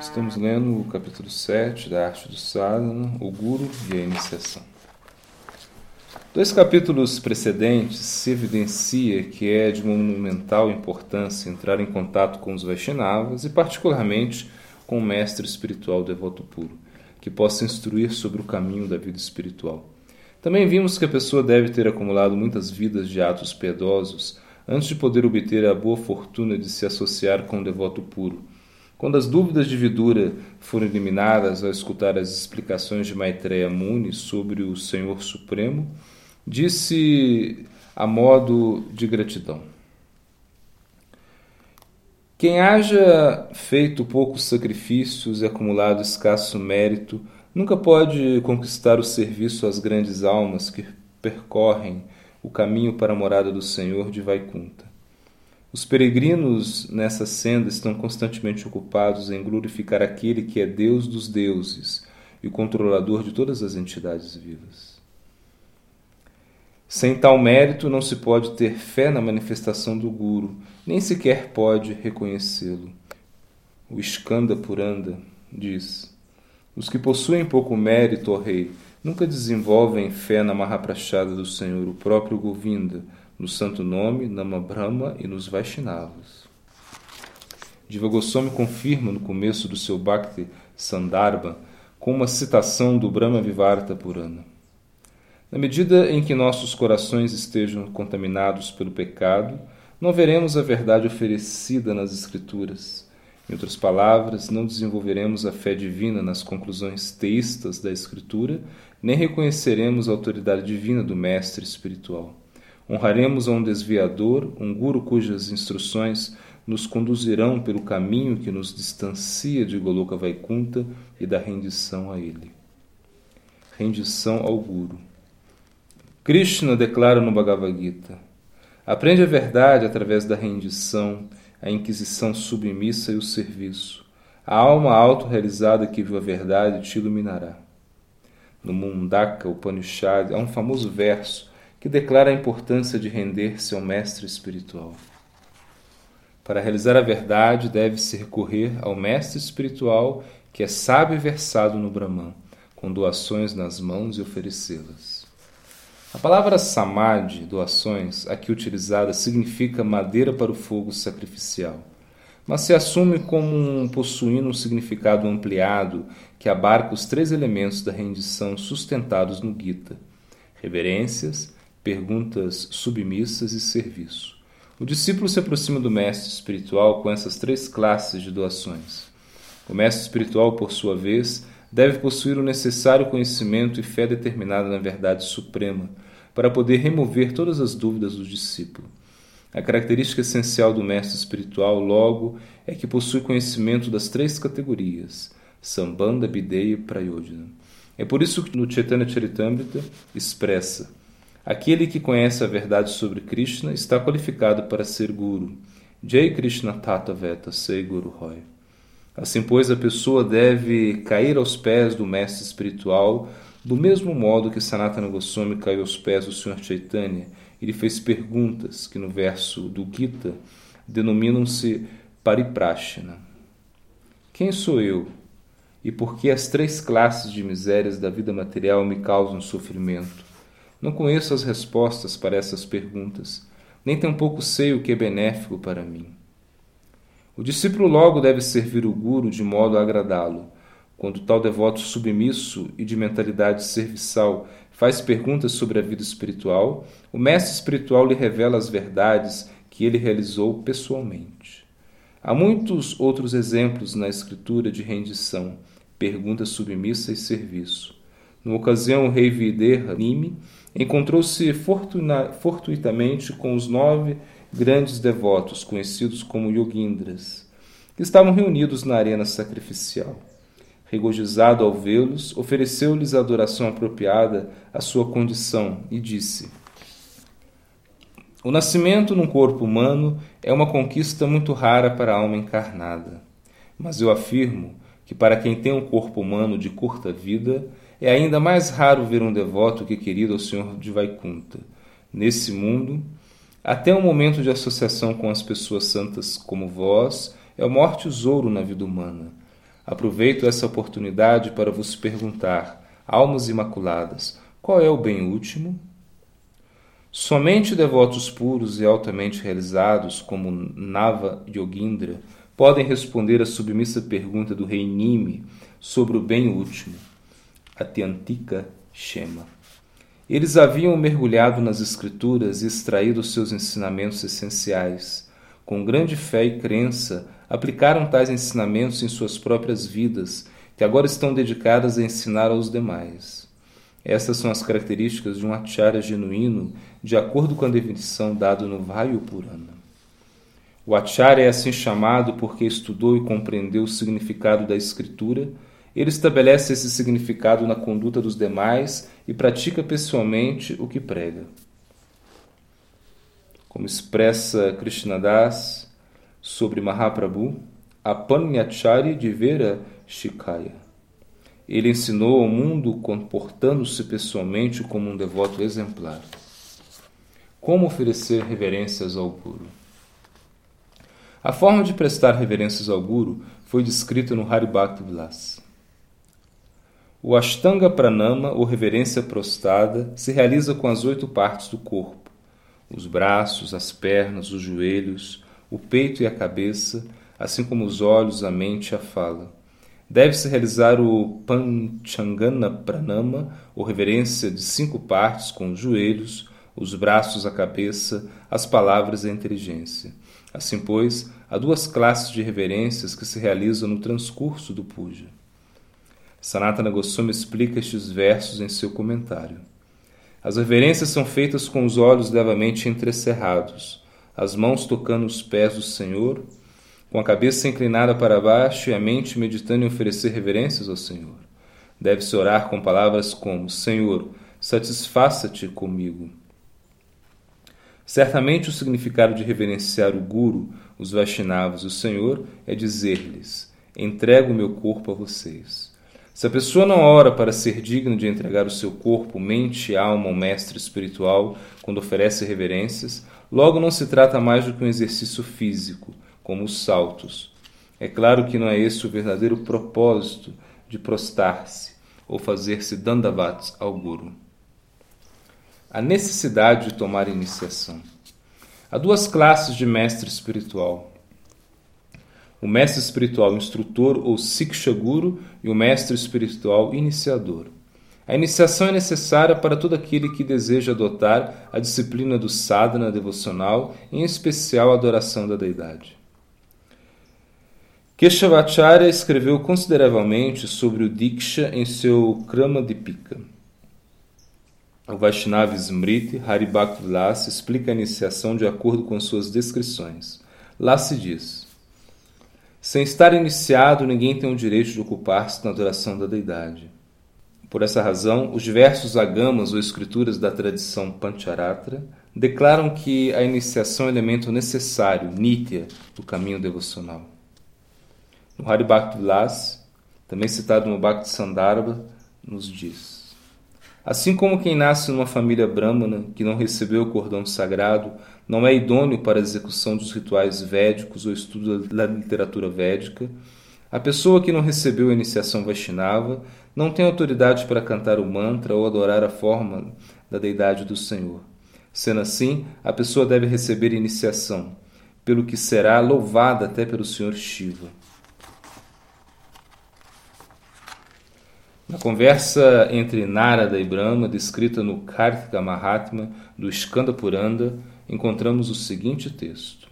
Estamos lendo o capítulo 7 da Arte do Sadhana, o Guru e a Iniciação. Dois capítulos precedentes se evidencia que é de monumental importância entrar em contato com os Vaishnavas e, particularmente, com o mestre espiritual devoto puro, que possa instruir sobre o caminho da vida espiritual. Também vimos que a pessoa deve ter acumulado muitas vidas de atos piedosos antes de poder obter a boa fortuna de se associar com o devoto puro quando as dúvidas de Vidura foram eliminadas ao escutar as explicações de Maitreya Muni sobre o Senhor Supremo, disse a modo de gratidão: Quem haja feito poucos sacrifícios e acumulado escasso mérito, nunca pode conquistar o serviço às grandes almas que percorrem o caminho para a morada do Senhor de Vaikunta. Os peregrinos nessa senda estão constantemente ocupados em glorificar aquele que é Deus dos deuses e controlador de todas as entidades vivas. Sem tal mérito, não se pode ter fé na manifestação do Guru, nem sequer pode reconhecê-lo. O Skanda Puranda diz: Os que possuem pouco mérito, ó rei, nunca desenvolvem fé na Mahaprachada do Senhor, o próprio Govinda, no santo nome, Nama Brahma e nos Vaishnavas. Diva Goswami confirma no começo do seu Bhakti Sandarbha com uma citação do Brahma Vivarta Purana. Na medida em que nossos corações estejam contaminados pelo pecado, não veremos a verdade oferecida nas Escrituras. Em outras palavras, não desenvolveremos a fé divina nas conclusões teístas da Escritura, nem reconheceremos a autoridade divina do Mestre espiritual. Honraremos a um desviador, um guru cujas instruções nos conduzirão pelo caminho que nos distancia de Goloka Vaikunta e da rendição a ele. Rendição ao guru. Krishna declara no Bhagavad Gita: Aprende a verdade através da rendição, a inquisição submissa e o serviço. A alma autorrealizada que viu a verdade te iluminará. No Mundaka Upanishad há um famoso verso que declara a importância de render-se ao mestre espiritual. Para realizar a verdade, deve-se recorrer ao mestre espiritual que é sábio e versado no Brahman, com doações nas mãos e oferecê-las. A palavra samadhi, doações, aqui utilizada, significa madeira para o fogo sacrificial, mas se assume como um, possuindo um significado ampliado que abarca os três elementos da rendição sustentados no Gita: reverências, perguntas submissas e serviço. O discípulo se aproxima do mestre espiritual com essas três classes de doações. O mestre espiritual, por sua vez, deve possuir o necessário conhecimento e fé determinada na verdade suprema para poder remover todas as dúvidas do discípulo. A característica essencial do mestre espiritual, logo, é que possui conhecimento das três categorias: Sambandha, Bideya e Prayodhana. É por isso que no Chaitanya Charitamrita expressa Aquele que conhece a verdade sobre Krishna está qualificado para ser Guru. Jai Krishna Tata Veta Sei Guru Roy. Assim, pois, a pessoa deve cair aos pés do mestre espiritual, do mesmo modo que Sanatana Goswami caiu aos pés do Sr. Chaitanya. Ele fez perguntas que no verso do Gita denominam-se pariprashna. Quem sou eu? E por que as três classes de misérias da vida material me causam sofrimento? Não conheço as respostas para essas perguntas, nem tampouco sei o que é benéfico para mim. O discípulo logo deve servir o guru de modo a agradá-lo. Quando tal devoto submisso e de mentalidade serviçal faz perguntas sobre a vida espiritual, o mestre espiritual lhe revela as verdades que ele realizou pessoalmente. Há muitos outros exemplos na escritura de rendição, pergunta submissa e serviço. Numa ocasião, o rei Videha Nimi encontrou-se fortuitamente com os nove grandes devotos, conhecidos como Yogindras, que estavam reunidos na arena sacrificial. Regozijado ao vê-los, ofereceu-lhes a adoração apropriada à sua condição e disse: O nascimento num corpo humano é uma conquista muito rara para a alma encarnada, mas eu afirmo que para quem tem um corpo humano de curta vida, é ainda mais raro ver um devoto que querido ao Senhor de Vaikunta. Nesse mundo, até o momento de associação com as pessoas santas como vós, é o maior tesouro na vida humana. Aproveito essa oportunidade para vos perguntar, almas imaculadas, qual é o bem último? Somente devotos puros e altamente realizados, como Nava Yogindra, podem responder à submissa pergunta do rei Nimi sobre o bem último, Atyantika Shema. Eles haviam mergulhado nas Escrituras e extraído seus ensinamentos essenciais. Com grande fé e crença, aplicaram tais ensinamentos em suas próprias vidas, que agora estão dedicadas a ensinar aos demais. Essas são as características de um acharya genuíno, de acordo com a definição dada no Vayu Purana. O acharya é assim chamado porque estudou e compreendeu o significado da escritura. Ele estabelece esse significado na conduta dos demais e pratica pessoalmente o que prega. Como expressa Krishnadas, sobre Mahaprabhu, Apanyachari de Vera Shikaya. Ele ensinou ao mundo comportando-se pessoalmente como um devoto exemplar. Como oferecer reverências ao Guru? A forma de prestar reverências ao Guru foi descrita no Haribhakti Vilas. O Ashtanga Pranama, ou reverência prostrada, se realiza com as oito partes do corpo: os braços, as pernas, os joelhos, o peito e a cabeça, assim como os olhos, a mente e a fala. Deve-se realizar o Panchangana Pranama, ou reverência de cinco partes, com os joelhos, os braços, a cabeça, as palavras e a inteligência. Assim, pois, há duas classes de reverências que se realizam no transcurso do puja. Sanatana Goswami explica estes versos em seu comentário. As reverências são feitas com os olhos levemente entrecerrados, as mãos tocando os pés do Senhor, com a cabeça inclinada para baixo e a mente meditando em oferecer reverências ao Senhor. Deve-se orar com palavras como: Senhor, satisfaça-te comigo. Certamente o significado de reverenciar o Guru, os Vaishnavas o Senhor é dizer-lhes: Entrego o meu corpo a vocês. Se a pessoa não ora para ser digno de entregar o seu corpo, mente e alma ao mestre espiritual quando oferece reverências, Logo, não se trata mais do que um exercício físico, como os saltos. É claro que não é esse o verdadeiro propósito de prostrar-se ou fazer-se dandavats ao Guru. A necessidade de tomar iniciação. Há duas classes de mestre espiritual. O mestre espiritual instrutor ou Siksha Guru e o mestre espiritual iniciador. A iniciação é necessária para todo aquele que deseja adotar a disciplina do sadhana devocional, em especial a adoração da deidade. Keshavacharya escreveu consideravelmente sobre o Diksha em seu Krama Dipika. O Vaishnava Smriti Haribhaktivilasa explica a iniciação de acordo com suas descrições. Lá se diz: Sem estar iniciado, ninguém tem o direito de ocupar-se na adoração da deidade. Por essa razão, os diversos agamas ou escrituras da tradição Pancharatra declaram que a iniciação é elemento necessário, nitya, do caminho devocional. No Hari Bhakti Vilas, também citado no Bhakti Sandarbha, nos diz: Assim como quem nasce numa família brahmana que não recebeu o cordão sagrado não é idôneo para a execução dos rituais védicos ou estudo da literatura védica, a pessoa que não recebeu a iniciação Vaishnava não tem autoridade para cantar o mantra ou adorar a forma da deidade do Senhor. Sendo assim, a pessoa deve receber iniciação, pelo que será louvada até pelo Senhor Shiva. Na conversa entre Narada e Brahma, descrita no Kartika Mahatma do Skanda Puranda, encontramos o seguinte texto.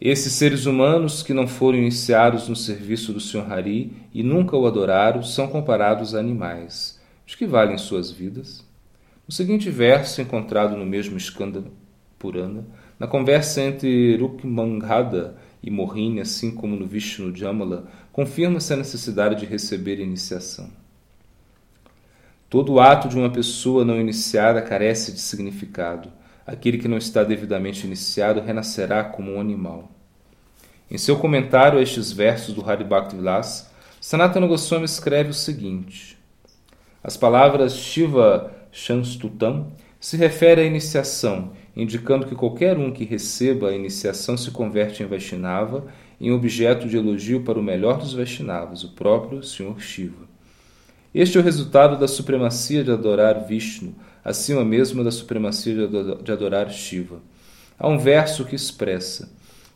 Esses seres humanos que não foram iniciados no serviço do Senhor Hari e nunca o adoraram são comparados a animais. De que valem suas vidas? O seguinte verso, encontrado no mesmo Skanda Purana, na conversa entre Rukmanghada e Mohini, assim como no Vishnu Jamala, confirma-se a necessidade de receber iniciação. Todo ato de uma pessoa não iniciada carece de significado aquele que não está devidamente iniciado renascerá como um animal. Em seu comentário a estes versos do Hari Bhakti Vilas, Sanatana Goswami escreve o seguinte: As palavras Shiva Shanstutam se refere à iniciação, indicando que qualquer um que receba a iniciação se converte em Vaishnava em objeto de elogio para o melhor dos Vaishnavas, o próprio Sr. Shiva. Este é o resultado da supremacia de adorar Vishnu, acima mesmo da supremacia de adorar Shiva. Há um verso que expressa: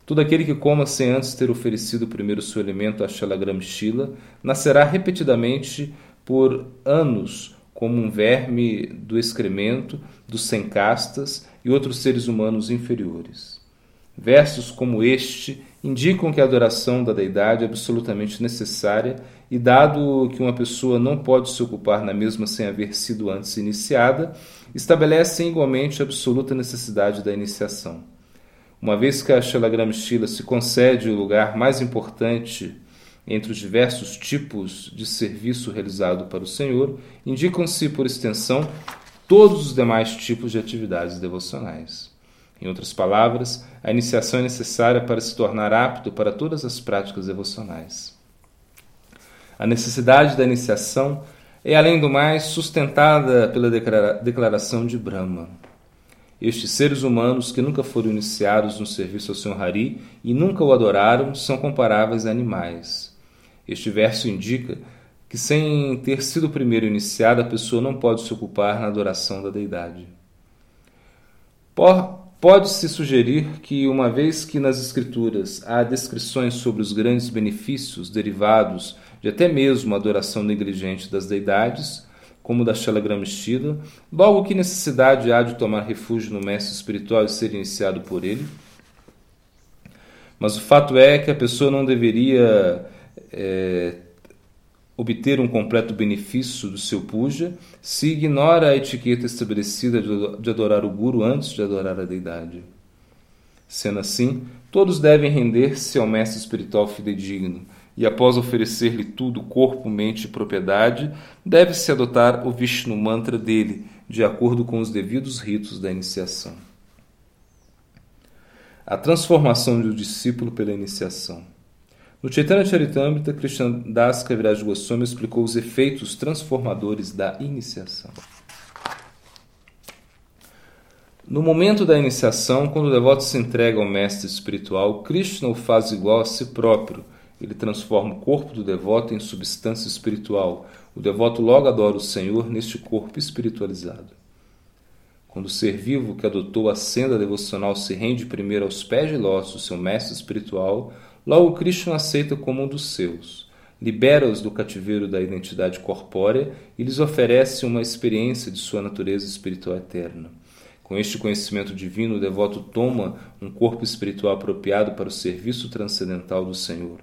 Todo aquele que coma sem antes ter oferecido primeiro seu alimento a Shalagram Shila nascerá repetidamente por anos como um verme do excremento dos sem castas e outros seres humanos inferiores. Versos como este indicam que a adoração da deidade é absolutamente necessária e, dado que uma pessoa não pode se ocupar na mesma sem haver sido antes iniciada, estabelecem igualmente a absoluta necessidade da iniciação. Uma vez que a Shalagram Shila se concede o lugar mais importante entre os diversos tipos de serviço realizado para o Senhor, indicam-se, por extensão, todos os demais tipos de atividades devocionais. Em outras palavras, a iniciação é necessária para se tornar apto para todas as práticas devocionais. A necessidade da iniciação é, além do mais, sustentada pela declaração de Brahma. Estes seres humanos que nunca foram iniciados no serviço ao Senhor Hari e nunca o adoraram são comparáveis a animais. Este verso indica que, sem ter sido primeiro iniciado, a pessoa não pode se ocupar na adoração da deidade. Pode-se sugerir que, uma vez que nas Escrituras há descrições sobre os grandes benefícios derivados de até mesmo a adoração negligente das deidades, como da Shalagramishila, logo que necessidade há de tomar refúgio no mestre espiritual e ser iniciado por ele. Mas o fato é que a pessoa não deveria é, obter um completo benefício do seu puja se ignora a etiqueta estabelecida de adorar o Guru antes de adorar a deidade. Sendo assim, todos devem render-se ao mestre espiritual fidedigno e após oferecer-lhe tudo, corpo, mente e propriedade, deve-se adotar o Vishnu mantra dele, de acordo com os devidos ritos da iniciação. A transformação do discípulo pela iniciação. No Chaitanya Charitamrita, Krishna Das Kaviraj Goswami explicou os efeitos transformadores da iniciação. No momento da iniciação, quando o devoto se entrega ao mestre espiritual, Krishna o faz igual a si próprio, ele transforma o corpo do devoto em substância espiritual. O devoto logo adora o Senhor neste corpo espiritualizado. Quando o ser vivo que adotou a senda devocional se rende primeiro aos pés de lótus seu mestre espiritual, logo Krishna aceita como um dos seus, libera-os do cativeiro da identidade corpórea e lhes oferece uma experiência de sua natureza espiritual eterna. Com este conhecimento divino, o devoto toma um corpo espiritual apropriado para o serviço transcendental do Senhor.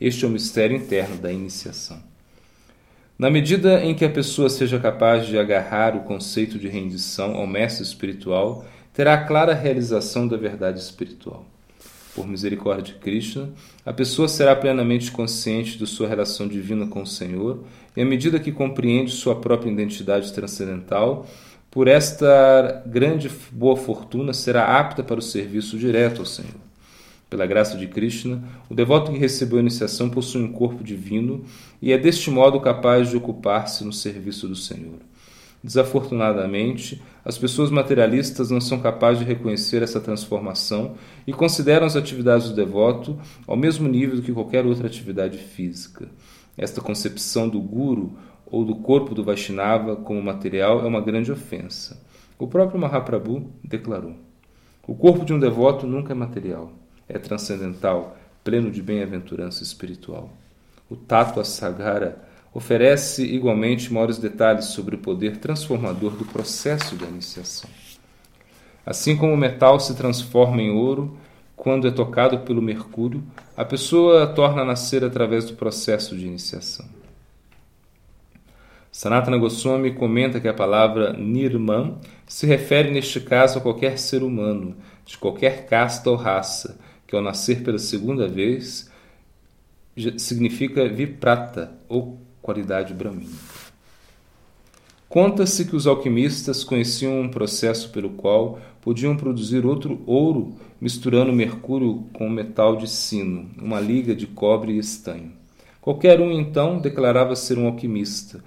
Este é o mistério interno da iniciação. Na medida em que a pessoa seja capaz de agarrar o conceito de rendição ao mestre espiritual, terá a clara realização da verdade espiritual. Por misericórdia de Krishna, a pessoa será plenamente consciente de sua relação divina com o Senhor, e à medida que compreende sua própria identidade transcendental, por esta grande boa fortuna será apta para o serviço direto ao Senhor. Pela graça de Krishna, o devoto que recebeu a iniciação possui um corpo divino e é deste modo capaz de ocupar-se no serviço do Senhor. Desafortunadamente, as pessoas materialistas não são capazes de reconhecer essa transformação e consideram as atividades do devoto ao mesmo nível que qualquer outra atividade física. Esta concepção do guru ou do corpo do Vaishnava como material é uma grande ofensa. O próprio Mahaprabhu declarou: O corpo de um devoto nunca é material é transcendental, pleno de bem-aventurança espiritual. O Tattva Sagara oferece igualmente maiores detalhes sobre o poder transformador do processo da iniciação. Assim como o metal se transforma em ouro quando é tocado pelo mercúrio, a pessoa torna a nascer através do processo de iniciação. Sanatana Goswami comenta que a palavra Nirman se refere neste caso a qualquer ser humano, de qualquer casta ou raça, que ao nascer pela segunda vez significa viprata ou qualidade brahmínica. Conta-se que os alquimistas conheciam um processo pelo qual podiam produzir outro ouro misturando mercúrio com metal de sino, uma liga de cobre e estanho. Qualquer um então declarava ser um alquimista,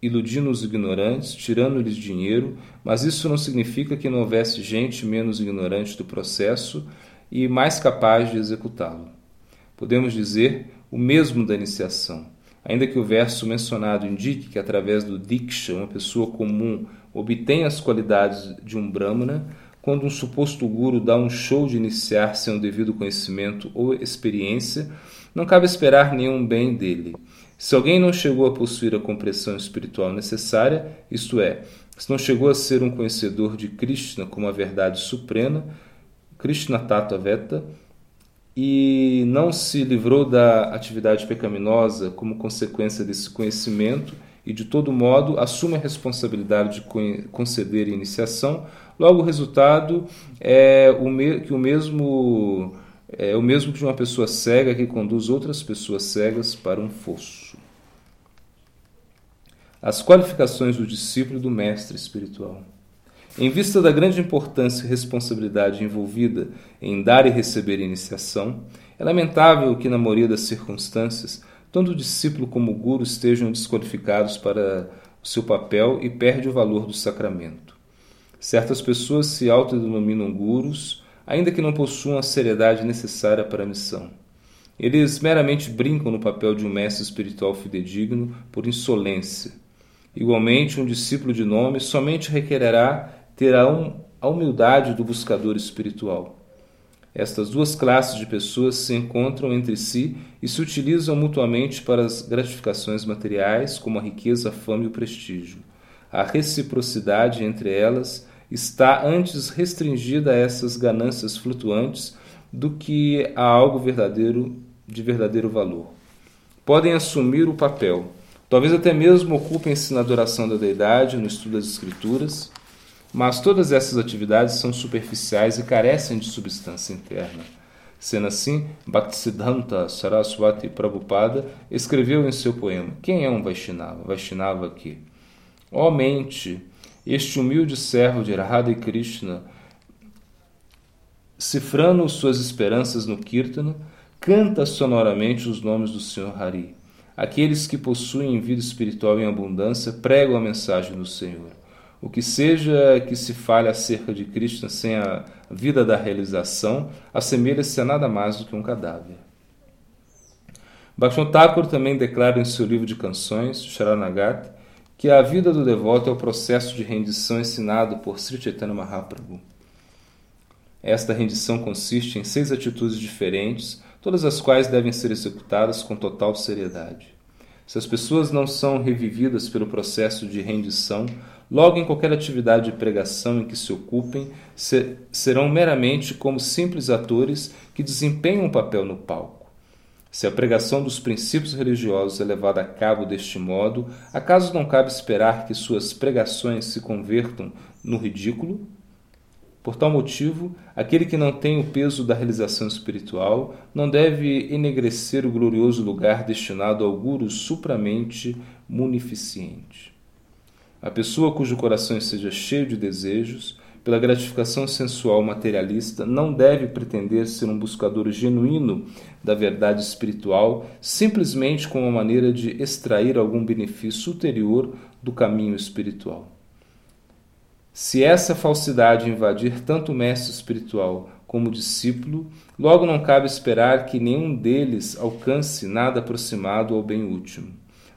iludindo os ignorantes, tirando-lhes dinheiro, mas isso não significa que não houvesse gente menos ignorante do processo e mais capaz de executá-lo. Podemos dizer o mesmo da iniciação. Ainda que o verso mencionado indique que através do Diksha uma pessoa comum obtém as qualidades de um Brahmana, quando um suposto guru dá um show de iniciar sem o devido conhecimento ou experiência, não cabe esperar nenhum bem dele. Se alguém não chegou a possuir a compreensão espiritual necessária, isto é, se não chegou a ser um conhecedor de Krishna como a verdade suprema, Krishna Tattva Veta, e não se livrou da atividade pecaminosa como consequência desse conhecimento e de todo modo assume a responsabilidade de conceder iniciação, logo o resultado é o que o mesmo é o mesmo de uma pessoa cega que conduz outras pessoas cegas para um fosso. As qualificações do discípulo e do mestre espiritual. Em vista da grande importância e responsabilidade envolvida em dar e receber iniciação, é lamentável que, na maioria das circunstâncias, tanto o discípulo como o guru estejam desqualificados para o seu papel e perde o valor do sacramento. Certas pessoas se autodenominam gurus, ainda que não possuam a seriedade necessária para a missão. Eles meramente brincam no papel de um mestre espiritual fidedigno por insolência. Igualmente, um discípulo de nome somente requererá ter a humildade do buscador espiritual. Estas duas classes de pessoas se encontram entre si e se utilizam mutuamente para as gratificações materiais, como a riqueza, a fama e o prestígio. A reciprocidade entre elas está antes restringida a essas ganâncias flutuantes do que a algo verdadeiro de verdadeiro valor. Podem assumir o papel, talvez até mesmo ocupem-se na adoração da deidade, no estudo das escrituras, mas todas essas atividades são superficiais e carecem de substância interna. Sendo assim, Bhaktisiddhanta Saraswati Prabhupada escreveu em seu poema: Quem é um Vaishnava? Vaishnava que, ó oh, mente, este humilde servo de Radha e Krishna, cifrando suas esperanças no Kirtana, canta sonoramente os nomes do Senhor Hari. Aqueles que possuem vida espiritual em abundância pregam a mensagem do Senhor. O que seja que se fale acerca de Krishna sem a vida da realização, assemelha-se a nada mais do que um cadáver. Bhaktivinoda Thakur também declara em seu livro de canções, Sharanagat, que a vida do devoto é o processo de rendição ensinado por Sri Chaitanya Mahaprabhu. Esta rendição consiste em seis atitudes diferentes, todas as quais devem ser executadas com total seriedade. Se as pessoas não são revividas pelo processo de rendição, Logo, em qualquer atividade de pregação em que se ocupem, serão meramente como simples atores que desempenham um papel no palco. Se a pregação dos princípios religiosos é levada a cabo deste modo, acaso não cabe esperar que suas pregações se convertam no ridículo? Por tal motivo, aquele que não tem o peso da realização espiritual não deve enegrecer o glorioso lugar destinado ao guru supramente munificente. A pessoa cujo coração esteja cheio de desejos, pela gratificação sensual materialista, não deve pretender ser um buscador genuíno da verdade espiritual simplesmente com uma maneira de extrair algum benefício ulterior do caminho espiritual. Se essa falsidade invadir tanto o mestre espiritual como o discípulo, logo não cabe esperar que nenhum deles alcance nada aproximado ao bem último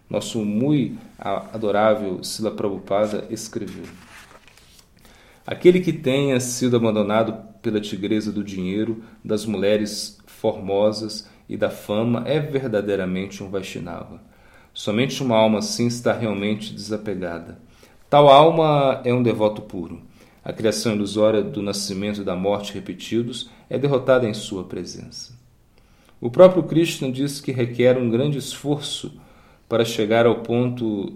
nosso muito adorável Sila Prabhupada escreveu. Aquele que tenha sido abandonado pela tigresa do dinheiro, das mulheres formosas e da fama é verdadeiramente um Vaishnava. Somente uma alma assim está realmente desapegada. Tal alma é um devoto puro. A criação ilusória do nascimento e da morte repetidos é derrotada em sua presença. O próprio Krishna diz que requer um grande esforço para chegar ao ponto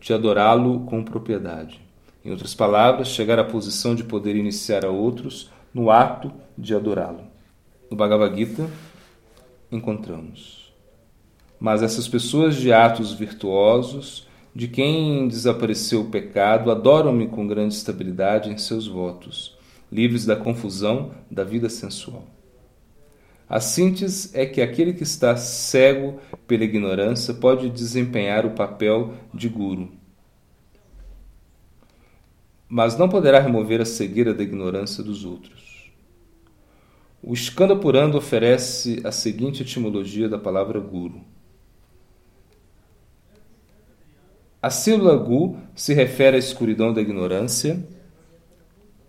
de adorá-lo com propriedade. Em outras palavras, chegar à posição de poder iniciar a outros no ato de adorá-lo. No Bhagavad Gita, encontramos. Mas essas pessoas de atos virtuosos, de quem desapareceu o pecado, adoram-me com grande estabilidade em seus votos, livres da confusão da vida sensual. A síntese é que aquele que está cego pela ignorância pode desempenhar o papel de guru, mas não poderá remover a cegueira da ignorância dos outros. O Skandapuranda oferece a seguinte etimologia da palavra guru. A sílaba gu se refere à escuridão da ignorância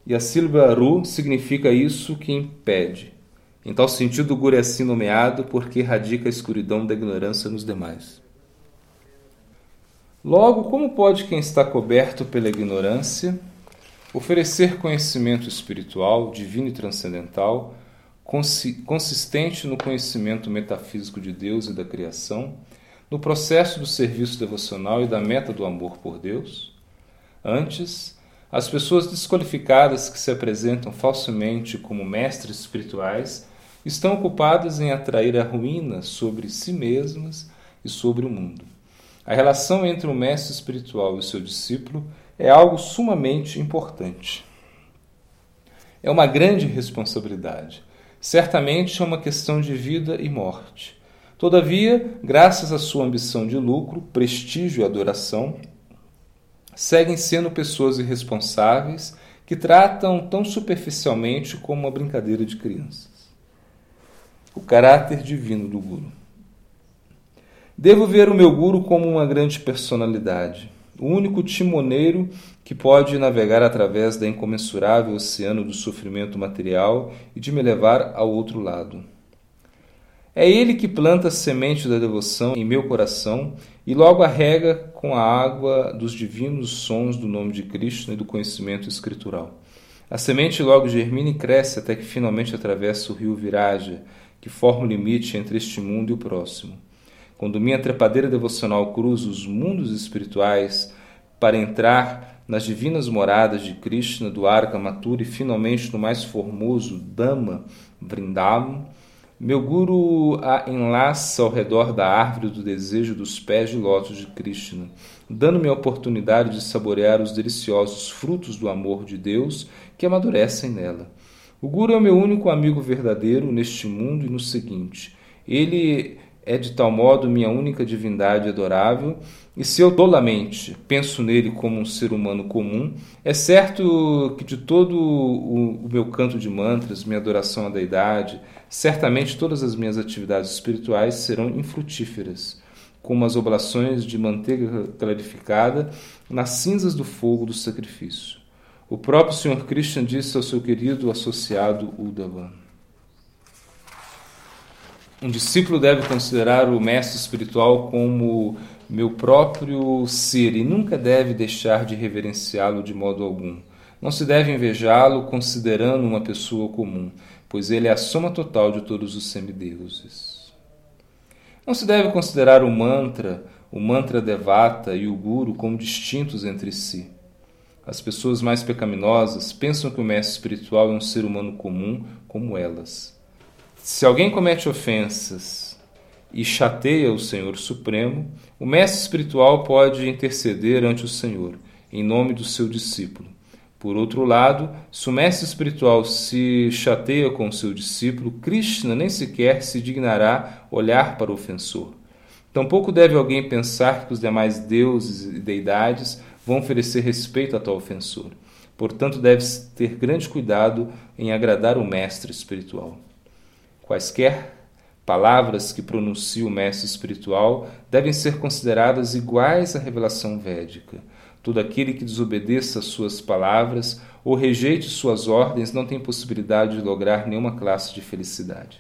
e a sílaba ru significa isso que impede. Em tal sentido, o guru é assim nomeado porque radica a escuridão da ignorância nos demais. Logo, como pode quem está coberto pela ignorância oferecer conhecimento espiritual, divino e transcendental, consistente no conhecimento metafísico de Deus e da criação, no processo do serviço devocional e da meta do amor por Deus? Antes, as pessoas desqualificadas que se apresentam falsamente como mestres espirituais estão ocupadas em atrair a ruína sobre si mesmas e sobre o mundo. A relação entre o mestre espiritual e o seu discípulo é algo sumamente importante. É uma grande responsabilidade. Certamente é uma questão de vida e morte. Todavia, graças à sua ambição de lucro, prestígio e adoração, seguem sendo pessoas irresponsáveis que tratam tão superficialmente como uma brincadeira de crianças. O caráter divino do Guru. Devo ver o meu guru como uma grande personalidade, o único timoneiro que pode navegar através da incomensurável oceano do sofrimento material e de me levar ao outro lado. É ele que planta a semente da devoção em meu coração e logo a rega com a água dos divinos sons do nome de Cristo e do conhecimento escritural. A semente logo germina e cresce até que finalmente atravessa o rio Viraja, que forma o limite entre este mundo e o próximo. Quando minha trepadeira devocional cruza os mundos espirituais para entrar nas divinas moradas de Krishna, do Arca Matura e finalmente no mais formoso Dhamma Vrindavan, meu guru a enlaça ao redor da árvore do desejo dos pés de lótus de Krishna, dando-me a oportunidade de saborear os deliciosos frutos do amor de Deus que amadurecem nela. O Guru é o meu único amigo verdadeiro neste mundo e no seguinte. Ele é de tal modo minha única divindade adorável, e se eu tolamente penso nele como um ser humano comum, é certo que de todo o, meu canto de mantras, minha adoração à deidade, certamente todas as minhas atividades espirituais serão infrutíferas, como as oblações de manteiga clarificada nas cinzas do fogo do sacrifício. O próprio Sr. Christian disse ao seu querido associado Uddhava. Um discípulo deve considerar o mestre espiritual como meu próprio ser e nunca deve deixar de reverenciá-lo de modo algum. Não se deve invejá-lo considerando uma pessoa comum, pois ele é a soma total de todos os semideuses. Não se deve considerar o mantra, o mantra devata e o guru como distintos entre si. As pessoas mais pecaminosas pensam que o mestre espiritual é um ser humano comum como elas. Se alguém comete ofensas e chateia o Senhor Supremo, o mestre espiritual pode interceder ante o Senhor, em nome do seu discípulo. Por outro lado, se o mestre espiritual se chateia com o seu discípulo, Krishna nem sequer se dignará olhar para o ofensor. Tampouco deve alguém pensar que os demais deuses e deidades vão oferecer respeito a tal ofensor. Portanto, deve ter grande cuidado em agradar o mestre espiritual. Quaisquer palavras que pronuncie o mestre espiritual devem ser consideradas iguais à revelação védica. Todo aquele que desobedeça suas palavras ou rejeite suas ordens não tem possibilidade de lograr nenhuma classe de felicidade.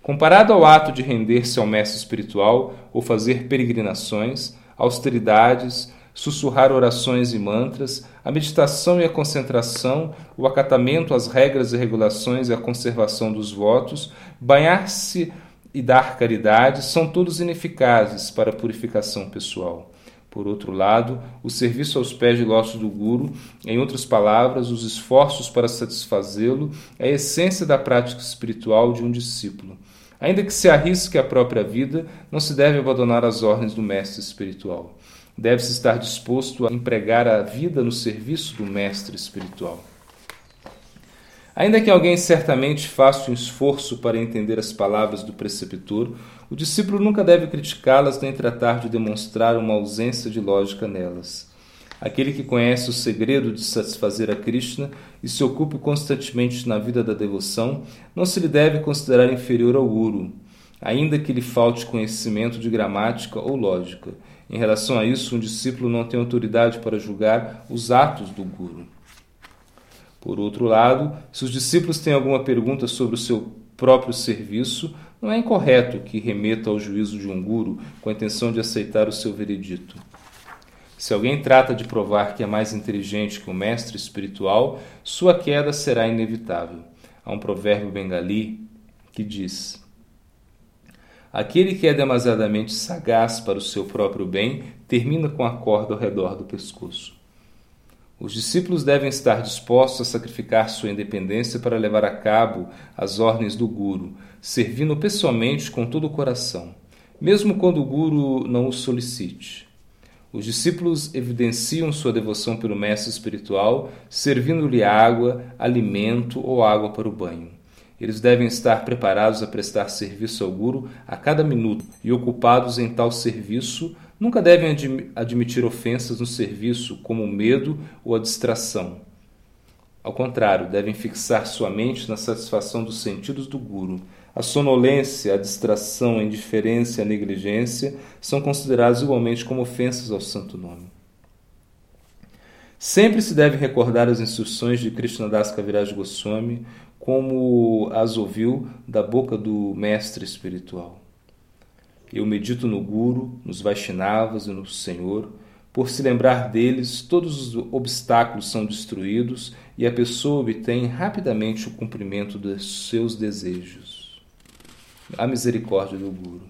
Comparado ao ato de render-se ao mestre espiritual ou fazer peregrinações, austeridades, sussurrar orações e mantras, a meditação e a concentração, o acatamento às regras e regulações e a conservação dos votos, banhar-se e dar caridade são todos ineficazes para a purificação pessoal. Por outro lado, o serviço aos pés de lótus do Guru, em outras palavras, os esforços para satisfazê-lo, é a essência da prática espiritual de um discípulo. Ainda que se arrisque a própria vida, não se deve abandonar as ordens do mestre espiritual. Deve-se estar disposto a empregar a vida no serviço do mestre espiritual. Ainda que alguém certamente faça um esforço para entender as palavras do preceptor, o discípulo nunca deve criticá-las nem tratar de demonstrar uma ausência de lógica nelas. Aquele que conhece o segredo de satisfazer a Krishna e se ocupe constantemente na vida da devoção, não se lhe deve considerar inferior ao Guru, ainda que lhe falte conhecimento de gramática ou lógica. Em relação a isso, um discípulo não tem autoridade para julgar os atos do Guru. Por outro lado, se os discípulos têm alguma pergunta sobre o seu próprio serviço, não é incorreto que remeta ao juízo de um guru com a intenção de aceitar o seu veredito. Se alguém trata de provar que é mais inteligente que o mestre espiritual, sua queda será inevitável. Há um provérbio bengali que diz: Aquele que é demasiadamente sagaz para o seu próprio bem termina com a corda ao redor do pescoço. Os discípulos devem estar dispostos a sacrificar sua independência para levar a cabo as ordens do Guru, servindo pessoalmente com todo o coração, mesmo quando o Guru não o solicite. Os discípulos evidenciam sua devoção pelo mestre espiritual, servindo-lhe água, alimento ou água para o banho. Eles devem estar preparados a prestar serviço ao Guru a cada minuto e ocupados em tal serviço Nunca devem admi admitir ofensas no serviço, como o medo ou a distração. Ao contrário, devem fixar sua mente na satisfação dos sentidos do guru. A sonolência, a distração, a indiferença e a negligência são considerados igualmente como ofensas ao santo nome. Sempre se deve recordar as instruções de Krishnadas Kaviraj Goswami como as ouviu da boca do mestre espiritual. Eu medito no Guru, nos Vaishnavas e no Senhor. Por se lembrar deles, todos os obstáculos são destruídos e a pessoa obtém rapidamente o cumprimento dos seus desejos. A misericórdia do Guru.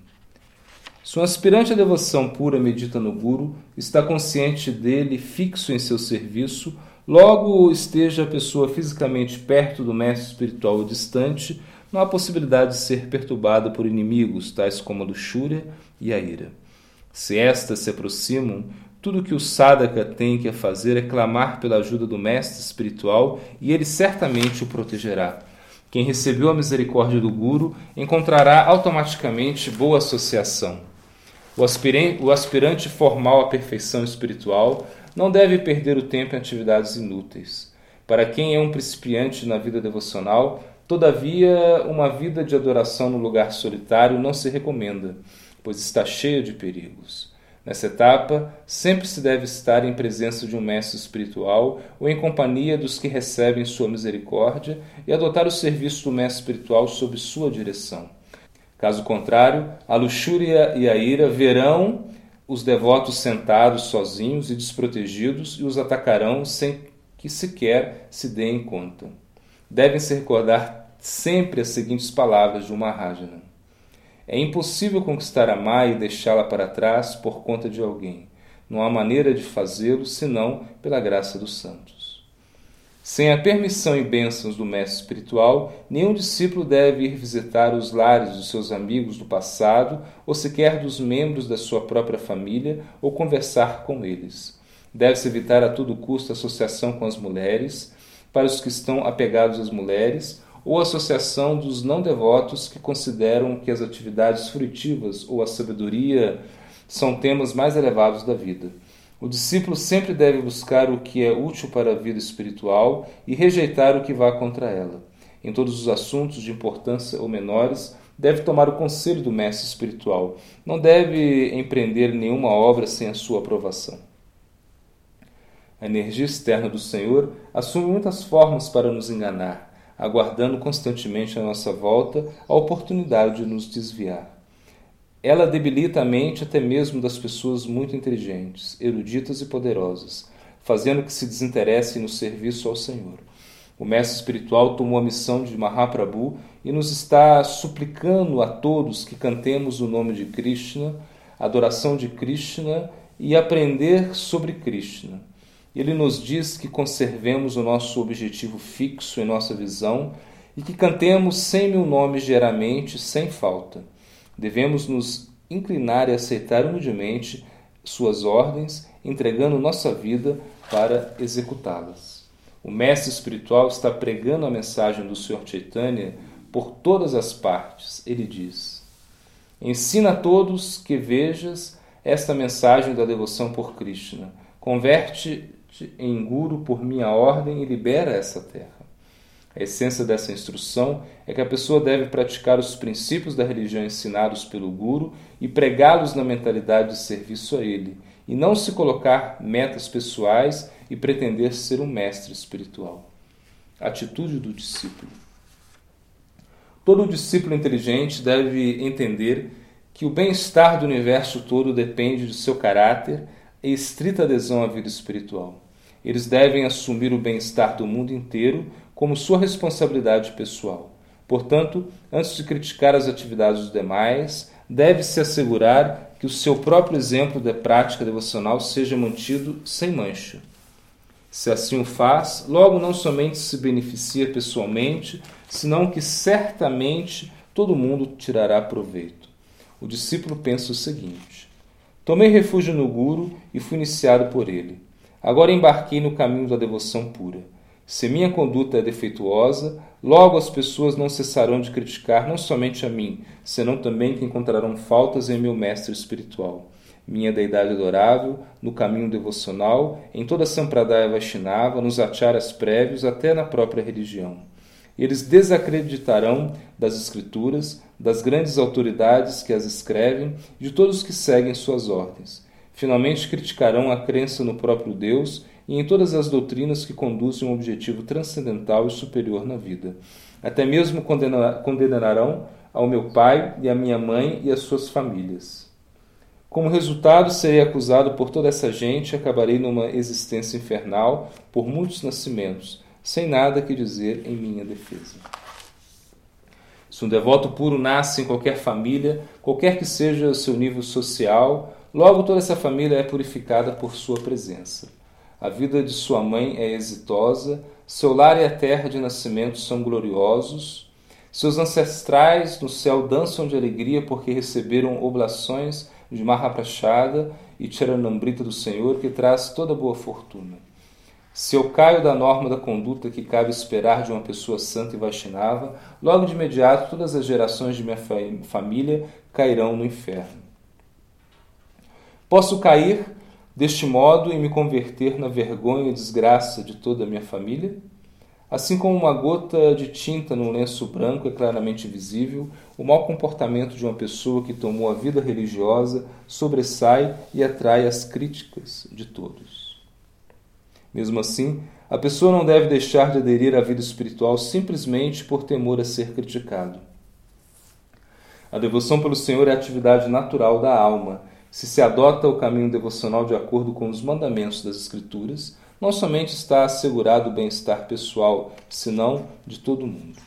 Se um aspirante à devoção pura medita no Guru, está consciente dele fixo em seu serviço, logo esteja a pessoa fisicamente perto do mestre espiritual ou distante, não há possibilidade de ser perturbada por inimigos, tais como a luxúria e a ira. Se estas se aproximam, tudo o que o sadhaka tem que fazer é clamar pela ajuda do mestre espiritual e ele certamente o protegerá. Quem recebeu a misericórdia do Guru encontrará automaticamente boa associação. O aspirante, o aspirante formal à perfeição espiritual não deve perder o tempo em atividades inúteis. Para quem é um principiante na vida devocional, Todavia, uma vida de adoração no lugar solitário não se recomenda, pois está cheia de perigos. Nessa etapa, sempre se deve estar em presença de um mestre espiritual ou em companhia dos que recebem sua misericórdia e adotar o serviço do mestre espiritual sob sua direção. Caso contrário, a luxúria e a ira verão os devotos sentados sozinhos e desprotegidos e os atacarão sem que sequer se deem conta devem se recordar sempre as seguintes palavras de uma Mahajana. É impossível conquistar a Maya e deixá-la para trás por conta de alguém. Não há maneira de fazê-lo senão pela graça dos santos. Sem a permissão e bênçãos do mestre espiritual, nenhum discípulo deve ir visitar os lares dos seus amigos do passado ou sequer dos membros da sua própria família ou conversar com eles. Deve-se evitar a todo custo a associação com as mulheres, para os que estão apegados às mulheres, ou associação dos não devotos que consideram que as atividades frutivas ou a sabedoria são temas mais elevados da vida. O discípulo sempre deve buscar o que é útil para a vida espiritual e rejeitar o que vá contra ela. Em todos os assuntos de importância ou menores, deve tomar o conselho do mestre espiritual. Não deve empreender nenhuma obra sem a sua aprovação. A energia externa do Senhor assume muitas formas para nos enganar, aguardando constantemente à nossa volta a oportunidade de nos desviar. Ela debilita a mente até mesmo das pessoas muito inteligentes, eruditas e poderosas, fazendo que se desinteressem no serviço ao Senhor. O mestre espiritual tomou a missão de Mahaprabhu e nos está suplicando a todos que cantemos o nome de Krishna, adoração de Krishna e aprender sobre Krishna. Ele nos diz que conservemos o nosso objetivo fixo em nossa visão e que cantemos cem mil nomes diariamente, sem falta. Devemos nos inclinar e aceitar humildemente suas ordens, entregando nossa vida para executá-las. O mestre espiritual está pregando a mensagem do Senhor Chaitanya por todas as partes. Ele diz: Ensina a todos que vejas esta mensagem da devoção por Krishna Converte-te em guru por minha ordem e libera essa terra. A essência dessa instrução é que a pessoa deve praticar os princípios da religião ensinados pelo guru e pregá-los na mentalidade de serviço a ele, e não se colocar metas pessoais e pretender ser um mestre espiritual. Atitude do discípulo. Todo discípulo inteligente deve entender que o bem-estar do universo todo depende de seu caráter e estrita adesão à vida espiritual. Eles devem assumir o bem-estar do mundo inteiro como sua responsabilidade pessoal. Portanto, antes de criticar as atividades dos demais, deve-se assegurar que o seu próprio exemplo de prática devocional seja mantido sem mancha. Se assim o faz, logo não somente se beneficia pessoalmente, senão que certamente todo mundo tirará proveito. O discípulo pensa o seguinte: Tomei refúgio no Guru e fui iniciado por ele. Agora embarquei no caminho da devoção pura. Se minha conduta é defeituosa, logo as pessoas não cessarão de criticar não somente a mim, senão também que encontrarão faltas em meu mestre espiritual minha deidade adorável, no caminho devocional, em toda a Sampradaya Vaishnava, nos acharas prévios, até na própria religião. Eles desacreditarão das Escrituras, das grandes autoridades que as escrevem, de todos que seguem suas ordens. Finalmente criticarão a crença no próprio Deus e em todas as doutrinas que conduzem um objetivo transcendental e superior na vida. Até mesmo condenarão ao meu pai e à minha mãe e às suas famílias. Como resultado, serei acusado por toda essa gente e acabarei numa existência infernal por muitos nascimentos, sem nada que dizer em minha defesa. Se um devoto puro nasce em qualquer família, qualquer que seja o seu nível social, logo toda essa família é purificada por sua presença. A vida de sua mãe é exitosa, seu lar e a terra de nascimento são gloriosos, seus ancestrais no céu dançam de alegria porque receberam oblações de Mahaprachada e Charanambrita do Senhor, que traz toda boa fortuna. Se eu caio da norma da conduta que cabe esperar de uma pessoa santa e Vaishnava, logo de imediato todas as gerações de minha família cairão no inferno. Posso cair deste modo e me converter na vergonha e desgraça de toda a minha família? Assim como uma gota de tinta num lenço branco é claramente visível, o mau comportamento de uma pessoa que tomou a vida religiosa sobressai e atrai as críticas de todos. Mesmo assim, a pessoa não deve deixar de aderir à vida espiritual simplesmente por temor a ser criticado. A devoção pelo Senhor é a atividade natural da alma. Se se adota o caminho devocional de acordo com os mandamentos das Escrituras, não somente está assegurado o bem-estar pessoal, senão de todo mundo.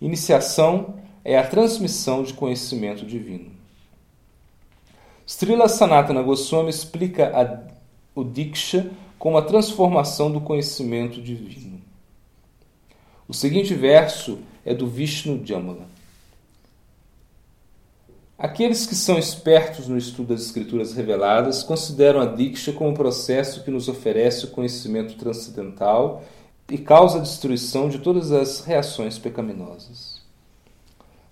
Iniciação é a transmissão de conhecimento divino. Srila Sanatana Goswami explica a, o Diksha como a transformação do conhecimento divino. O seguinte verso é do Vishnu Jamala. Aqueles que são espertos no estudo das escrituras reveladas consideram a Diksha como um processo que nos oferece o conhecimento transcendental e causa a destruição de todas as reações pecaminosas.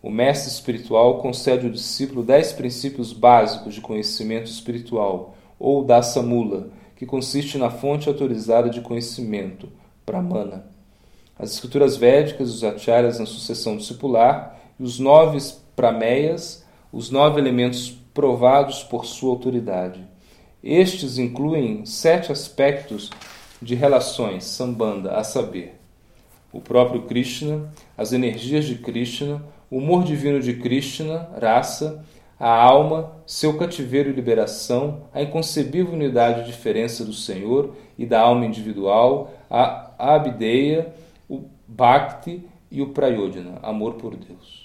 O mestre espiritual concede ao discípulo dez princípios básicos de conhecimento espiritual, ou Dasamula, que consiste na fonte autorizada de conhecimento, Pramana. As escrituras védicas, os acharyas na sucessão discipular e os nove prameyas os nove elementos provados por sua autoridade. Estes incluem sete aspectos de relações, sambanda, a saber, o próprio Krishna, as energias de Krishna, o humor divino de Krishna, raça, a alma, seu cativeiro e liberação, a inconcebível unidade e diferença do Senhor e da alma individual, a abdeia, o bhakti e o prayodhana, amor por Deus.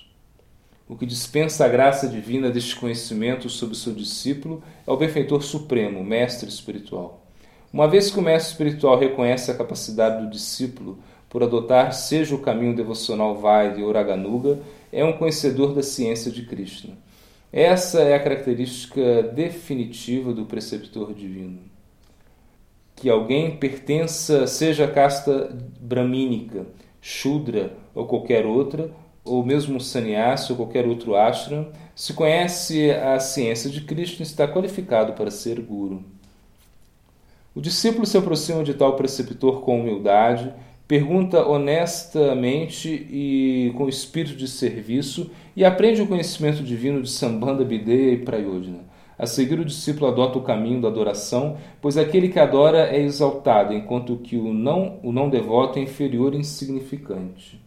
O que dispensa a graça divina deste conhecimento sobre seu discípulo é o benfeitor supremo, o mestre espiritual. Uma vez que o mestre espiritual reconhece a capacidade do discípulo por adotar seja o caminho devocional Vaidya ou Raganuga, é um conhecedor da ciência de Krishna. Essa é a característica definitiva do preceptor divino. Que alguém pertença, seja a casta bramínica, Shudra ou qualquer outra, ou mesmo sannyasi ou qualquer outro ashram, se conhece a ciência de Krishna está qualificado para ser guru. O discípulo se aproxima de tal preceptor com humildade, pergunta honestamente e com espírito de serviço e aprende o conhecimento divino de Sambanda, Bideya e Prayodhana. A seguir, o discípulo adota o caminho da adoração, pois aquele que adora é exaltado, enquanto que o não, o não devoto é inferior e insignificante.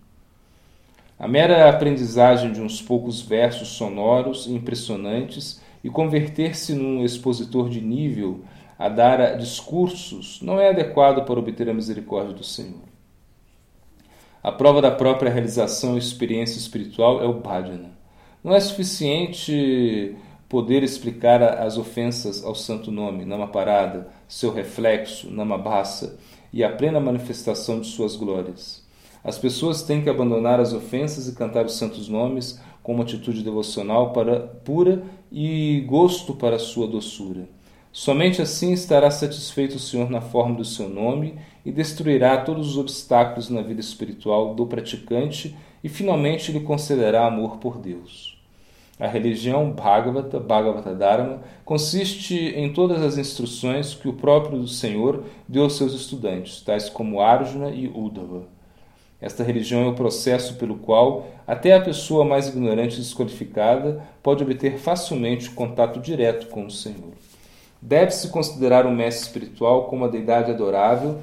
A mera aprendizagem de uns poucos versos sonoros e impressionantes e converter-se num expositor de nível a dar discursos não é adequado para obter a misericórdia do Senhor. A prova da própria realização e experiência espiritual é o bhajana. Não é suficiente poder explicar as ofensas ao santo nome, Namaparada, seu reflexo, Namabhasa, e a plena manifestação de suas glórias. As pessoas têm que abandonar as ofensas e cantar os santos nomes com uma atitude devocional para, pura e gosto para a sua doçura. Somente assim estará satisfeito o Senhor na forma do seu nome e destruirá todos os obstáculos na vida espiritual do praticante e finalmente lhe concederá amor por Deus. A religião Bhagavata, Bhagavata Dharma, consiste em todas as instruções que o próprio Senhor deu aos seus estudantes, tais como Arjuna e Uddhava. Esta religião é o processo pelo qual até a pessoa mais ignorante e desqualificada pode obter facilmente contato direto com o Senhor. Deve-se considerar o mestre espiritual como uma deidade adorável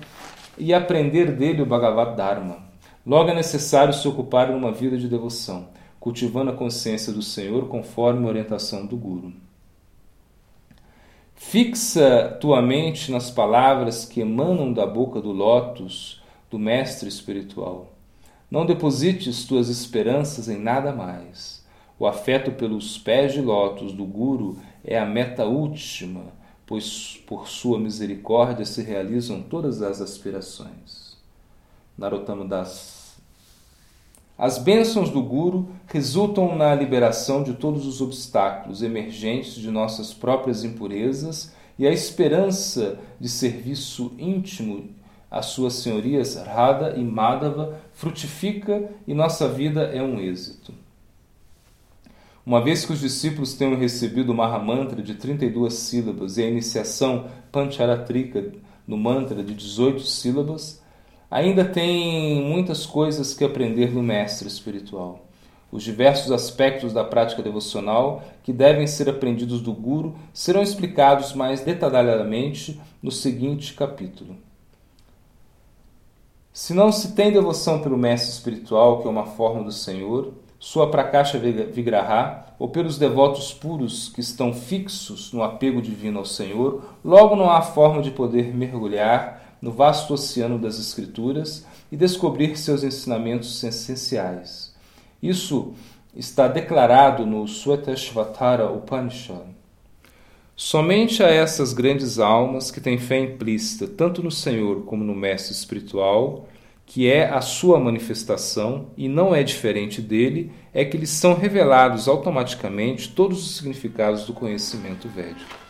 e aprender dele o Bhagavad Dharma. Logo é necessário se ocupar numa vida de devoção, cultivando a consciência do Senhor conforme a orientação do Guru. Fixa tua mente nas palavras que emanam da boca do lótus do mestre espiritual. Não deposites tuas esperanças em nada mais. O afeto pelos pés de lótus do Guru é a meta última pois por sua misericórdia se realizam todas as aspirações. Narottama Das. As bênçãos do Guru resultam na liberação de todos os obstáculos emergentes de nossas próprias impurezas e a esperança de serviço íntimo às suas senhorias Radha e Madhava frutifica e nossa vida é um êxito. Uma vez que os discípulos tenham recebido o Mahamantra de 32 sílabas e a iniciação Pancharatrika no mantra de 18 sílabas, ainda tem muitas coisas que aprender do mestre espiritual. Os diversos aspectos da prática devocional que devem ser aprendidos do Guru serão explicados mais detalhadamente no seguinte capítulo. Se não se tem devoção pelo mestre espiritual, que é uma forma do Senhor, sua Prakasha Vigraha, ou pelos devotos puros que estão fixos no apego divino ao Senhor, logo não há forma de poder mergulhar no vasto oceano das Escrituras e descobrir seus ensinamentos essenciais. Isso está declarado no Swetashvatara Upanishad. Somente a essas grandes almas que têm fé implícita tanto no Senhor como no Mestre espiritual que é a sua manifestação e não é diferente dele, é que lhes são revelados automaticamente todos os significados do conhecimento védico.